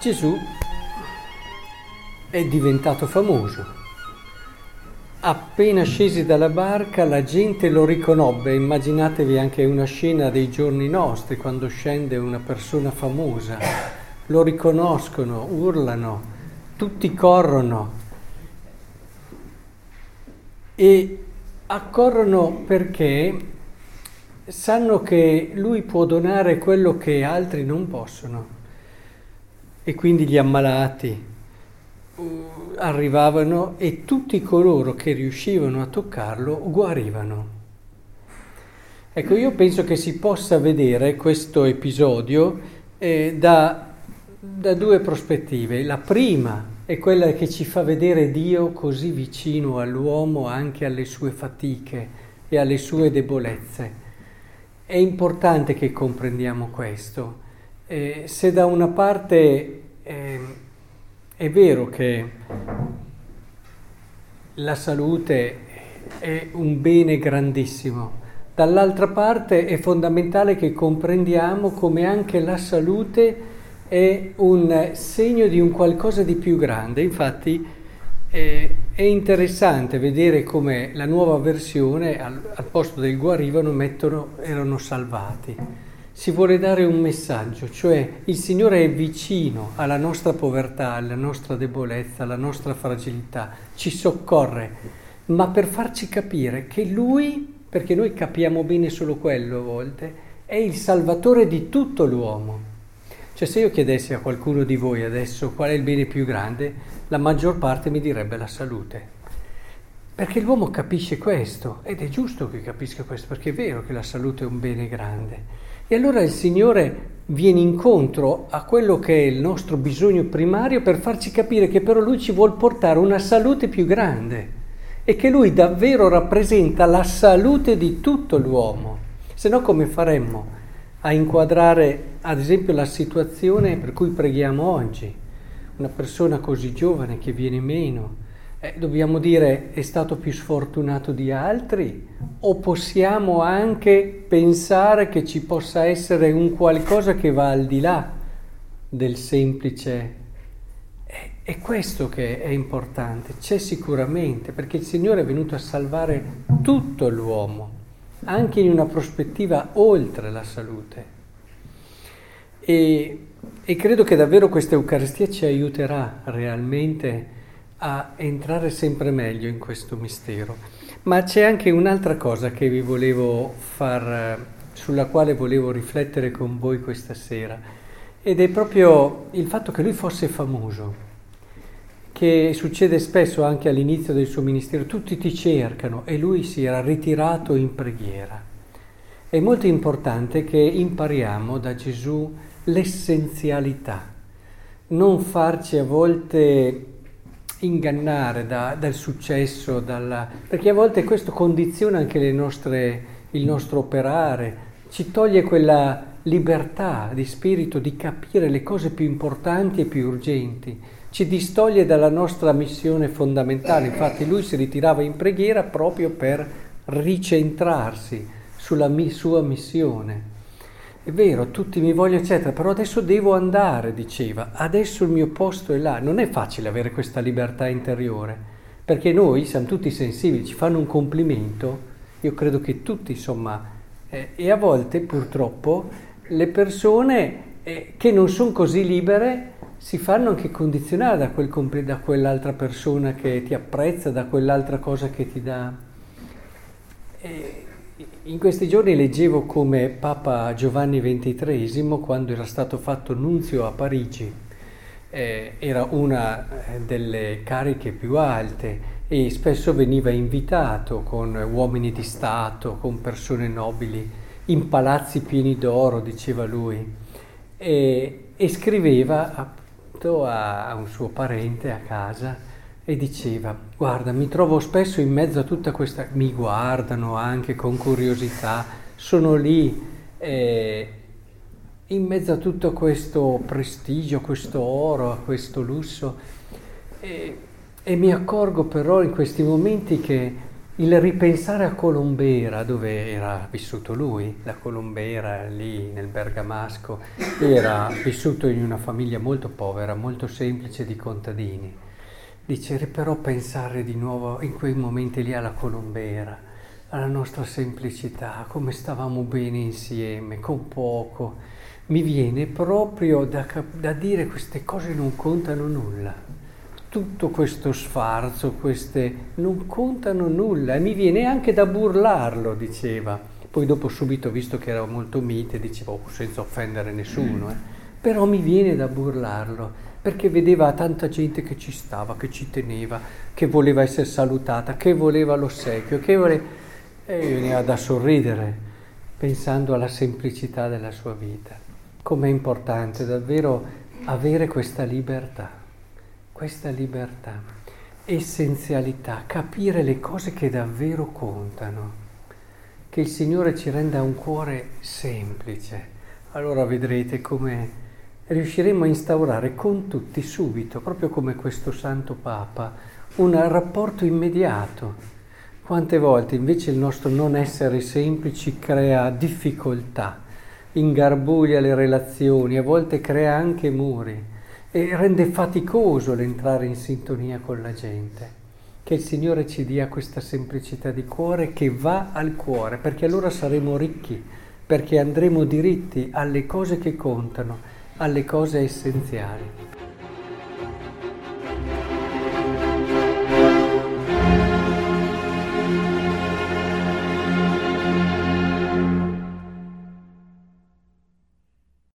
Gesù è diventato famoso. Appena scesi dalla barca la gente lo riconobbe, immaginatevi anche una scena dei giorni nostri quando scende una persona famosa, lo riconoscono, urlano, tutti corrono e accorrono perché sanno che lui può donare quello che altri non possono e quindi gli ammalati uh, arrivavano e tutti coloro che riuscivano a toccarlo guarivano. Ecco, io penso che si possa vedere questo episodio eh, da, da due prospettive. La prima è quella che ci fa vedere Dio così vicino all'uomo anche alle sue fatiche e alle sue debolezze. È importante che comprendiamo questo. Eh, se da una parte eh, è vero che la salute è un bene grandissimo, dall'altra parte è fondamentale che comprendiamo come anche la salute è un segno di un qualcosa di più grande. Infatti eh, è interessante vedere come la nuova versione al, al posto del guarivano mettono erano salvati si vuole dare un messaggio, cioè il Signore è vicino alla nostra povertà, alla nostra debolezza, alla nostra fragilità, ci soccorre, ma per farci capire che Lui, perché noi capiamo bene solo quello a volte, è il Salvatore di tutto l'uomo. Cioè se io chiedessi a qualcuno di voi adesso qual è il bene più grande, la maggior parte mi direbbe la salute. Perché l'uomo capisce questo ed è giusto che capisca questo, perché è vero che la salute è un bene grande. E allora il Signore viene incontro a quello che è il nostro bisogno primario per farci capire che però Lui ci vuole portare una salute più grande e che Lui davvero rappresenta la salute di tutto l'uomo. Se no come faremmo a inquadrare ad esempio la situazione per cui preghiamo oggi? Una persona così giovane che viene meno, eh, dobbiamo dire è stato più sfortunato di altri o possiamo anche pensare che ci possa essere un qualcosa che va al di là del semplice? È, questo che è importante, c'è sicuramente, perché il Signore è venuto a salvare tutto l'uomo, anche in una prospettiva oltre la salute. E, e credo che davvero questa Eucaristia ci aiuterà realmente a entrare sempre meglio in questo mistero. Ma c'è anche un'altra cosa che vi volevo far, sulla quale volevo riflettere con voi questa sera, ed è proprio il fatto che lui fosse famoso, che succede spesso anche all'inizio del suo ministero, tutti ti cercano e lui si era ritirato in preghiera. È molto importante che impariamo da Gesù l'essenzialità, non farci a volte ingannare da, dal successo, dalla, perché a volte questo condiziona anche nostre, il nostro operare, ci toglie quella libertà di spirito di capire le cose più importanti e più urgenti, ci distoglie dalla nostra missione fondamentale. Infatti lui si ritirava in preghiera proprio per ricentrarsi sulla sua missione. È vero, tutti mi vogliono, eccetera, però adesso devo andare, diceva, adesso il mio posto è là. Non è facile avere questa libertà interiore, perché noi siamo tutti sensibili, ci fanno un complimento, io credo che tutti, insomma, eh, e a volte purtroppo le persone eh, che non sono così libere si fanno anche condizionare da, quel, da quell'altra persona che ti apprezza, da quell'altra cosa che ti dà. Eh, in questi giorni leggevo come Papa Giovanni XXIII, quando era stato fatto nunzio a Parigi, eh, era una eh, delle cariche più alte e spesso veniva invitato con uomini di Stato, con persone nobili, in palazzi pieni d'oro, diceva lui, e, e scriveva appunto a, a un suo parente a casa e diceva, guarda, mi trovo spesso in mezzo a tutta questa, mi guardano anche con curiosità, sono lì eh, in mezzo a tutto questo prestigio, questo oro, a questo lusso e, e mi accorgo però in questi momenti che il ripensare a Colombera, dove era vissuto lui, la Colombera lì nel Bergamasco, era vissuto in una famiglia molto povera, molto semplice di contadini. Dice, però pensare di nuovo in quei momenti lì alla Colombera, alla nostra semplicità, come stavamo bene insieme, con poco, mi viene proprio da, da dire queste cose non contano nulla tutto questo sfarzo, queste non contano nulla e mi viene anche da burlarlo, diceva. Poi dopo subito, visto che era molto mite, diceva oh, senza offendere nessuno, eh. Però mi viene da burlarlo, perché vedeva tanta gente che ci stava, che ci teneva, che voleva essere salutata, che voleva l'ossequio, che voleva... e veniva da sorridere, pensando alla semplicità della sua vita. Com'è importante davvero avere questa libertà questa libertà, essenzialità, capire le cose che davvero contano, che il Signore ci renda un cuore semplice. Allora vedrete come riusciremo a instaurare con tutti subito, proprio come questo Santo Papa, un rapporto immediato. Quante volte invece il nostro non essere semplici crea difficoltà, ingarbuglia le relazioni, a volte crea anche muri e rende faticoso l'entrare in sintonia con la gente. Che il Signore ci dia questa semplicità di cuore che va al cuore, perché allora saremo ricchi, perché andremo diritti alle cose che contano, alle cose essenziali.